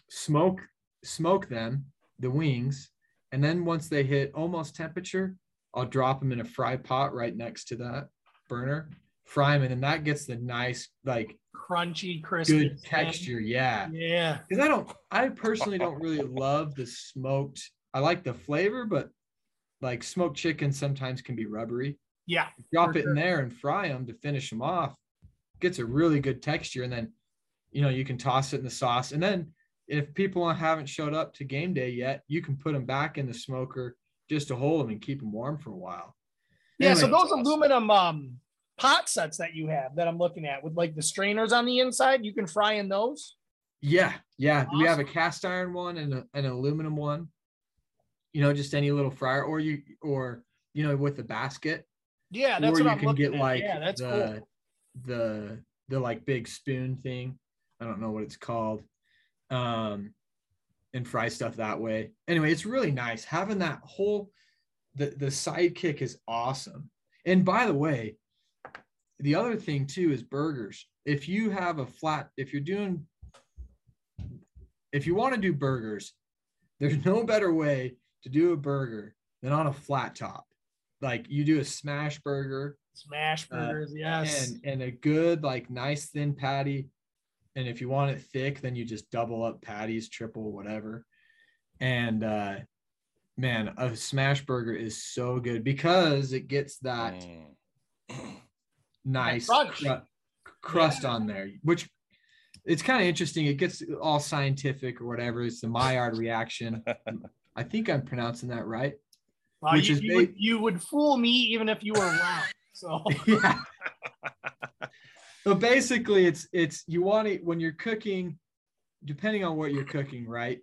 Speaker 4: smoke smoke them the wings, and then once they hit almost temperature, I'll drop them in a fry pot right next to that burner, fry them, and then that gets the nice like
Speaker 3: Crunchy, crispy.
Speaker 4: good texture. Yeah,
Speaker 3: Yeah.
Speaker 4: because I don't, I personally don't really love the smoked. I like the flavor, but like smoked chicken sometimes can be rubbery
Speaker 3: Yeah.
Speaker 4: drop it in there and fry them to finish them off gets a really good texture and then you know, you can toss it in the sauce. And then if people haven't showed up to game day yet, you can put them back in the smoker just to hold them and keep them warm for a while.
Speaker 3: Yeah, so
Speaker 4: Anyway,
Speaker 3: those aluminum um pot sets that you have that I'm looking at with like the strainers on the inside, you can fry in those.
Speaker 4: Yeah, yeah. We have a cast iron one and a, an aluminum one. You know, just any little fryer, or you, or you know, with the basket,
Speaker 3: Yeah, that's
Speaker 4: or
Speaker 3: what
Speaker 4: you
Speaker 3: I'm
Speaker 4: can
Speaker 3: looking
Speaker 4: get
Speaker 3: at.
Speaker 4: like
Speaker 3: yeah, that's
Speaker 4: the,
Speaker 3: cool.
Speaker 4: the the like big spoon thing. I don't know what it's called. Um, and fry stuff that way. Anyway, it's really nice having that whole. The the sidekick is awesome. And by the way, the other thing too is burgers. If you have a flat, if you're doing, if you want to do burgers, there's no better way to do a burger than on a flat top. Like you do a smash burger
Speaker 3: Smash
Speaker 4: uh,
Speaker 3: burgers, yes.
Speaker 4: and and a good like nice thin patty. And if you want it thick, then you just double up patties, triple, whatever. And uh man, a smash burger is so good because it gets that
Speaker 5: Mm. *clears throat*
Speaker 4: nice cru- crust on there, which it's kind of interesting. It gets all scientific or whatever. It's the Maillard reaction. I think I'm pronouncing that right.
Speaker 3: Wow,
Speaker 4: which
Speaker 3: you,
Speaker 4: is
Speaker 3: you,
Speaker 4: ba-
Speaker 3: would, you would fool me even if you were wrong. So *laughs*
Speaker 4: yeah. So basically, it's it's you want to when you're cooking, depending on what you're cooking, right?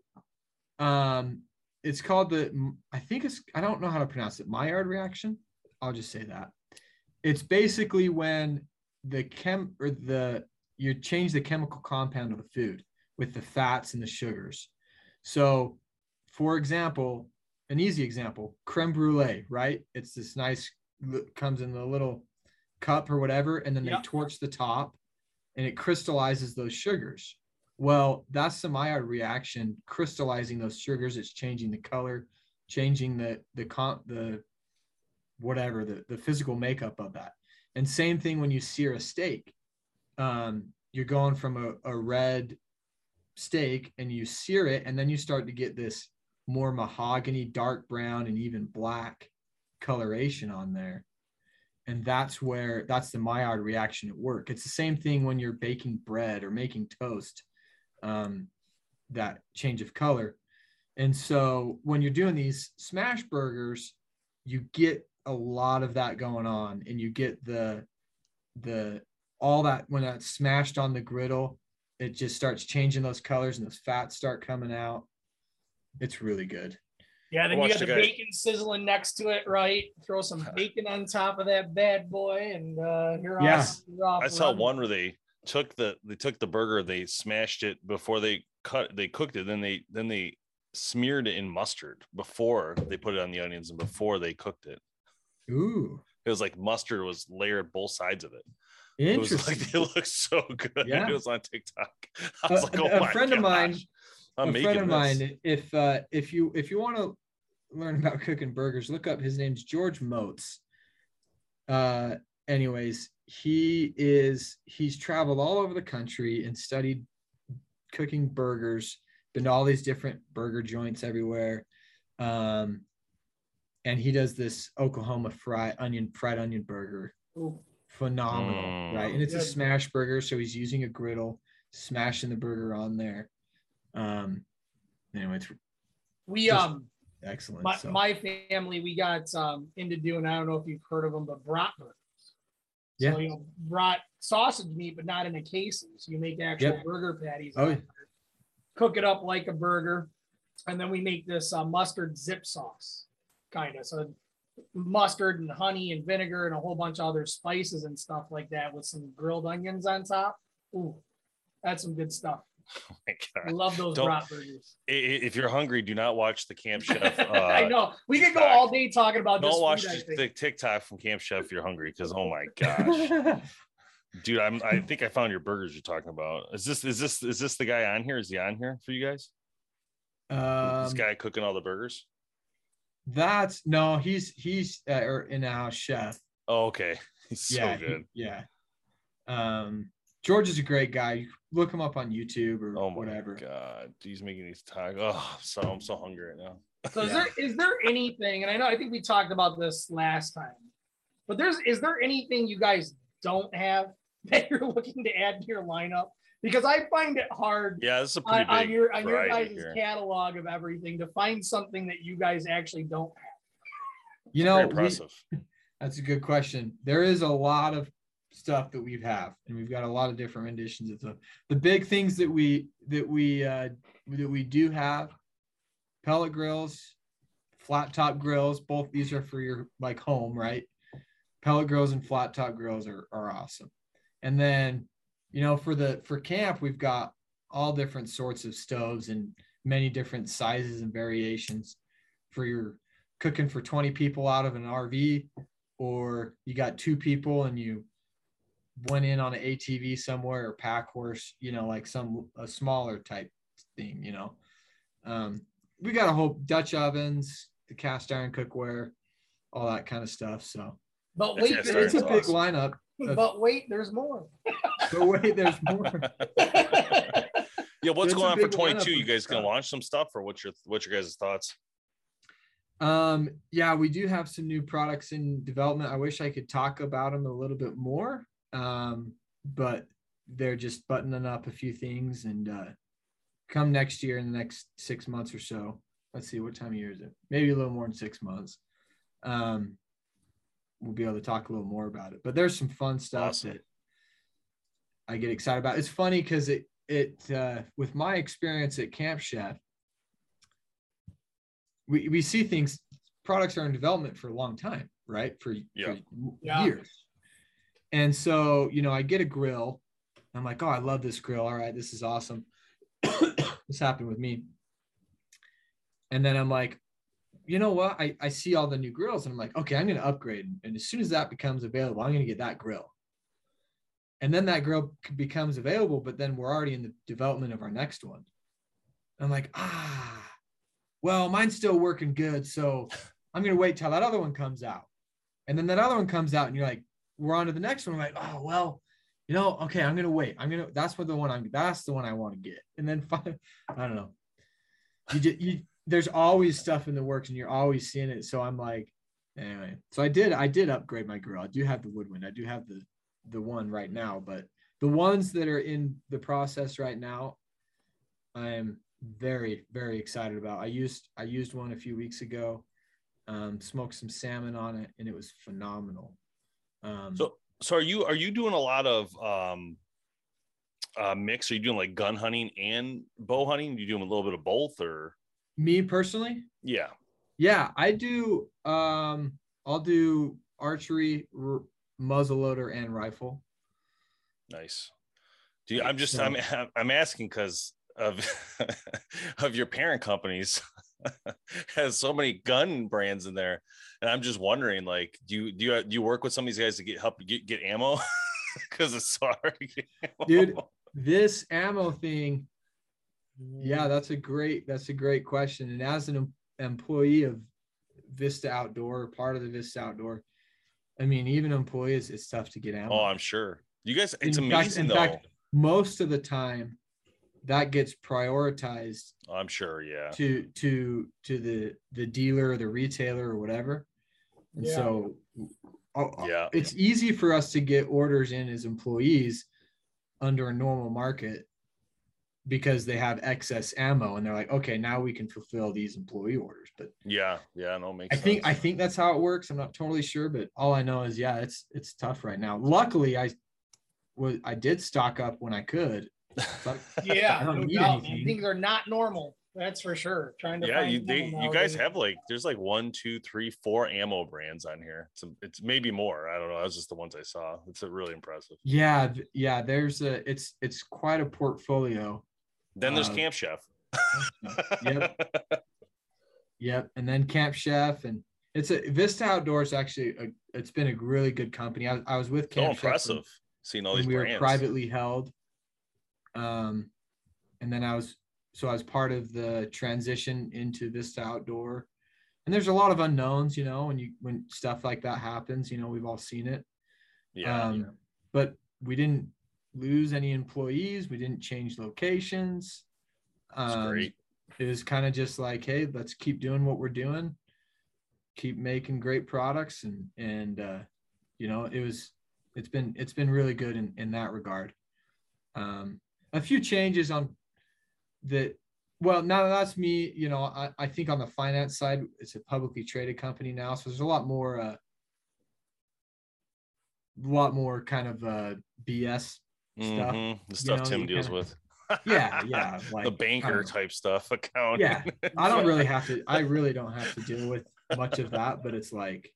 Speaker 4: Um, it's called the I think it's I don't know how to pronounce it. Maillard reaction. I'll just say that. It's basically when the chem or the you change the chemical compound of the food with the fats and the sugars. So, for example, an easy example, creme brulee, right? It's this nice comes in the little cup or whatever, and then
Speaker 3: Yep.
Speaker 4: they torch the top and it crystallizes those sugars. Well, that's the Maillard reaction, crystallizing those sugars. It's changing the color, changing the the con the whatever the the physical makeup of that. And same thing when you sear a steak, um, you're going from a, a red steak and you sear it, and then you start to get this more mahogany, dark brown, and even black coloration on there. And that's where that's the Maillard reaction at work. It's the same thing when you're baking bread or making toast, um, that change of color. And so when you're doing these smash burgers, you get a lot of that going on, and you get the the all that when that's smashed on the griddle, it just starts changing those colors and those fats start coming out. It's really good.
Speaker 3: Yeah, then you got the
Speaker 5: guy-
Speaker 3: bacon sizzling next to it, right? Throw some *laughs* bacon on top of that bad boy, and uh, you're
Speaker 4: Yeah.
Speaker 3: off. You're off
Speaker 5: I saw
Speaker 3: running.
Speaker 5: one where they took the they took the burger, they smashed it before they cut they cooked it, then they then they smeared it in mustard before they put it on the onions and before they cooked it.
Speaker 4: Ooh,
Speaker 5: It was like mustard was layered both sides of it. It was *laughs*
Speaker 4: interesting.
Speaker 5: like it looked so good.
Speaker 4: Yeah.
Speaker 5: It was on TikTok. *laughs* I
Speaker 4: A-
Speaker 5: was like, oh
Speaker 4: a
Speaker 5: my
Speaker 4: friend of mine-
Speaker 5: gosh, I'm
Speaker 4: a friend of
Speaker 5: this.
Speaker 4: mine if uh if you if you want to learn *laughs* about cooking burgers look up his name's george Motz. uh anyways he is he's traveled all over the country and studied cooking burgers been to all these different burger joints everywhere um and he does this oklahoma fried onion fried onion burger
Speaker 3: Ooh.
Speaker 4: phenomenal
Speaker 5: Mm.
Speaker 4: right and it's a smash burger so he's using a griddle smashing the burger on there um anyway it's
Speaker 3: We um
Speaker 4: excellent
Speaker 3: my,
Speaker 4: so.
Speaker 3: my family we got um into doing I don't know if you've heard of them, but brat burgers.
Speaker 4: Yeah.
Speaker 3: So you know, brat sausage meat, but not in a casing. So you make actual
Speaker 4: Yep.
Speaker 3: burger patties.
Speaker 4: Oh, yeah.
Speaker 3: Cook it up like a burger, and then we make this uh, mustard zip sauce, kind of. So mustard and honey and vinegar and a whole bunch of other spices and stuff like that with some grilled onions on top. Ooh, that's some good stuff. *laughs*
Speaker 5: Oh my
Speaker 3: I
Speaker 5: God.
Speaker 3: love those
Speaker 5: Don't-
Speaker 3: brat burgers.
Speaker 5: I- i- If you're hungry, do not watch the Camp *laughs* Chef.
Speaker 3: I
Speaker 5: Uh,
Speaker 3: know we could go all day talking about this.
Speaker 5: don't watch
Speaker 3: food,
Speaker 5: the,
Speaker 3: think.
Speaker 5: the TikTok from Camp Chef if you're hungry, because oh my *laughs* gosh, dude, I'm I think I found your burgers you're talking about. Is this is this is this the guy on here? Is he on here for you guys? this
Speaker 4: um
Speaker 5: guy cooking all the burgers?
Speaker 4: that's no he's he's uh, in a house chef
Speaker 5: Oh, okay. He's so
Speaker 4: yeah he-
Speaker 5: good.
Speaker 4: yeah um george is a great guy You look him up on youtube or whatever.
Speaker 5: Oh my
Speaker 4: whatever
Speaker 5: god, he's making these tags. Oh, I'm so I'm so hungry right now.
Speaker 3: So is there is there anything, and I know I think we talked about this last time, but there's is there anything you guys don't have *laughs* that you're looking to add to your lineup? Because I find it hard
Speaker 5: Yeah, this is a
Speaker 3: on,
Speaker 5: pretty
Speaker 3: on
Speaker 5: big
Speaker 3: your on your guys'
Speaker 5: here.
Speaker 3: catalog of everything to find something that you guys actually don't have.
Speaker 4: You
Speaker 5: Very
Speaker 4: know, we-
Speaker 5: impressive. *laughs*
Speaker 4: That's a good question. There is a lot of stuff that we have, and we've got a lot of different renditions of the the big things that we that we uh, that we do have. Pellet grills, flat top grills. Both these are for your like home, right? Pellet grills and flat top grills are are awesome. And then, you know, for the for camp, we've got all different sorts of stoves and many different sizes and variations for your cooking for 20 people out of an RV or you got two people and you went in on an ATV somewhere or pack horse, you know, like some a smaller type thing, you know. Um, we got a whole Dutch ovens, the cast iron cookware, all that kind of stuff. So
Speaker 3: But wait,
Speaker 5: it,
Speaker 3: there's
Speaker 4: it's a
Speaker 5: That's
Speaker 4: big
Speaker 5: awesome.
Speaker 4: lineup.
Speaker 3: but wait, there's more. *laughs*
Speaker 4: But wait, there's more. *laughs*
Speaker 5: Yeah, what's
Speaker 4: It's a
Speaker 5: going on for 22? You guys gonna launch some stuff, or what's your what's your guys' thoughts?
Speaker 4: Um, yeah, we do have some new products in development. I wish I could talk about them a little bit more. Um, but they're just buttoning up a few things and uh come next year in the next six months or so. Let's see what time of year is it? Maybe a little more than six months. Um we'll be able to talk a little more about it. But there's some fun stuff
Speaker 5: Awesome.
Speaker 4: that I get excited about. It's funny because it it uh with my experience at Camp Chef, we, we see things products are in development for a long time right for,
Speaker 5: Yeah.
Speaker 4: for
Speaker 3: Yeah.
Speaker 4: years and so you know i get a grill. I'm like oh i love this grill. All right this is awesome. *coughs* This happened with me. And then i'm like you know what? I, I see all the new grills. And i'm like okay i'm going to upgrade. And as soon as that becomes available i'm going to get that grill. And then that grill becomes available but then we're already in the development of our next one. I'm like ah well mine's still working good so i'm going to wait till that other one comes out. And then that other one comes out and you're like we're on to the next one. Like oh well you know okay i'm to wait. I'm to that's what the one i'm that's the one i want to get. And then *laughs* i don't know. You just you there's always stuff in the works and you're always seeing it. So i'm like anyway. So i did i did upgrade my grill. I do have the woodwind. I do have the the one right now but the ones that are in the process right now i am very very excited about. I used i used one a few weeks ago um smoked some salmon on it and it was phenomenal um
Speaker 5: So so are you are you doing a lot of um uh mix? Are you doing like gun hunting and bow hunting? you doing a little bit of both or
Speaker 4: me personally
Speaker 5: yeah.
Speaker 4: yeah i do um i'll do archery r- muzzleloader and rifle
Speaker 5: Nice. Do you, I'm just I'm I'm asking because of *laughs* of your parent companies *laughs* has so many gun brands in there, and I'm just wondering like do you do you do you work with some of these guys to get help get get ammo *laughs* because it's so hard to get ammo.
Speaker 4: Dude. this ammo thing yeah that's a great that's a great question and as an employee of vista outdoor part of the vista outdoor i mean even employees it's tough to get ammo
Speaker 5: Oh, I'm sure you guys. It's
Speaker 4: In fact-
Speaker 5: amazing
Speaker 4: in
Speaker 5: though.
Speaker 4: fact- most of the time that gets prioritized
Speaker 5: I'm sure. Yeah.
Speaker 4: to to to the the dealer or the retailer or whatever and
Speaker 3: Yeah.
Speaker 4: so uh,
Speaker 5: Yeah.
Speaker 4: it's easy for us to get orders in as employees under a normal market because they have excess ammo and they're like okay now we can fulfill these employee orders but
Speaker 5: Yeah. Yeah. No, makes
Speaker 4: i think i think that's how it works i'm not totally sure but all i know is yeah it's it's tough right now luckily i was i did stock up when i could but *laughs*
Speaker 3: Yeah,
Speaker 4: I don't
Speaker 3: no
Speaker 4: need
Speaker 3: doubt, man.
Speaker 4: anything.
Speaker 3: Things are not normal. That's for sure. Trying to
Speaker 5: yeah,
Speaker 3: find
Speaker 5: you they, you guys have like there's like one, two, three, four ammo brands on here. It's it's maybe more. I don't know. That's just the ones I saw. It's a really impressive.
Speaker 4: yeah yeah there's a it's it's quite a portfolio
Speaker 5: Then there's
Speaker 4: Uh,
Speaker 5: Camp Chef. *laughs*
Speaker 4: Yep. Yep. And then Camp Chef and it's a Vista Outdoors actually a, it's been a really good company. I, I was with
Speaker 5: so
Speaker 4: Camp Chef when-
Speaker 5: impressive seeing all these
Speaker 4: we
Speaker 5: brands.
Speaker 4: were privately held. Um and then I was so I was part of the transition into Vista Outdoor. And there's a lot of unknowns, you know, when you when stuff like that happens, you know, we've all seen it.
Speaker 5: yeah.
Speaker 4: Um, but we didn't lose any employees, we didn't change locations.
Speaker 5: It's
Speaker 4: Um,
Speaker 5: great.
Speaker 4: it was kind of just like hey let's keep doing what we're doing keep making great products and and uh you know it was it's been it's been really good in in that regard. Um, a few changes on the Well, now that's me. You know, I, I think on the finance side, it's a publicly traded company now, so there's a lot more, uh, a lot more kind of uh, BS stuff.
Speaker 5: Mhm. The stuff
Speaker 4: know,
Speaker 5: Tim deals
Speaker 4: kinda-
Speaker 5: with. *laughs*
Speaker 4: Yeah, *laughs* yeah,
Speaker 5: the
Speaker 4: like, I
Speaker 5: banker type stuff, *laughs* account.
Speaker 4: Yeah, I don't really have to. I really don't have to deal with much of that, but it's like,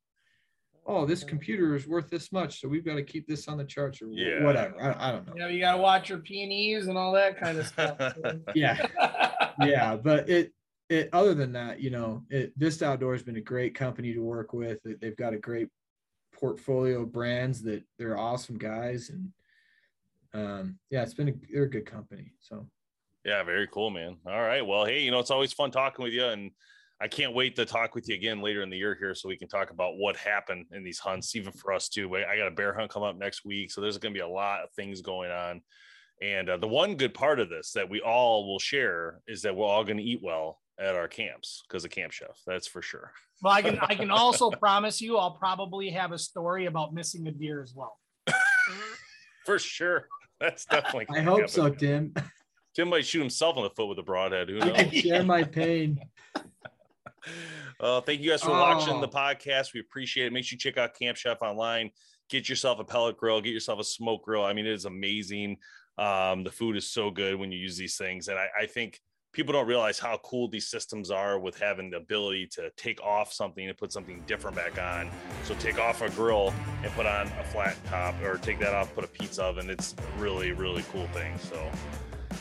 Speaker 4: oh, this computer is worth this much, so we've got to keep this on the charts or
Speaker 5: Yeah.
Speaker 4: whatever. I, I don't know.
Speaker 3: You know, you gotta watch your P and E's and all that kind of stuff. *laughs*
Speaker 4: Yeah, *laughs* yeah, but it it other than that, you know, it Vista Outdoor has been a great company to work with. They- They've got a great portfolio of brands that they're awesome guys, and um, yeah, it's been a they're a good company. So
Speaker 5: Yeah, very cool, man. All right. Well, hey, you know, it's always fun talking with you. And I can't wait to talk with you again later in the year here so we can talk about what happened in these hunts, even for us too. I got a bear hunt come up next week. So there's going to be a lot of things going on. And uh, the one good part of this that we all will share is that we're all going to eat well at our camps because of Camp Chef. That's for sure.
Speaker 3: Well, I can I can also *laughs* promise you I'll probably have a story about missing a deer as well. *laughs*
Speaker 5: For sure. That's definitely.
Speaker 4: I hope
Speaker 5: happen.
Speaker 4: so, Tim.
Speaker 5: Tim might shoot himself in the foot with a broadhead. Who
Speaker 4: I
Speaker 5: knows?
Speaker 4: can share my *laughs* pain.
Speaker 5: Uh, thank you guys for watching the
Speaker 4: Oh.
Speaker 5: podcast. We appreciate it. Make sure you check out Camp Chef online. Get yourself a pellet grill. Get yourself a smoke grill. I mean, it is amazing. Um, the food is so good when you use these things, and I, I think people don't realize how cool these systems are with having the ability to take off something and put something different back on. So take off a grill and put on a flat top, or take that off, put a pizza oven. It's really, really cool thing. So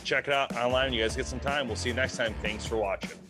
Speaker 5: check it out online. You guys get some time. We'll see you next time. Thanks for watching.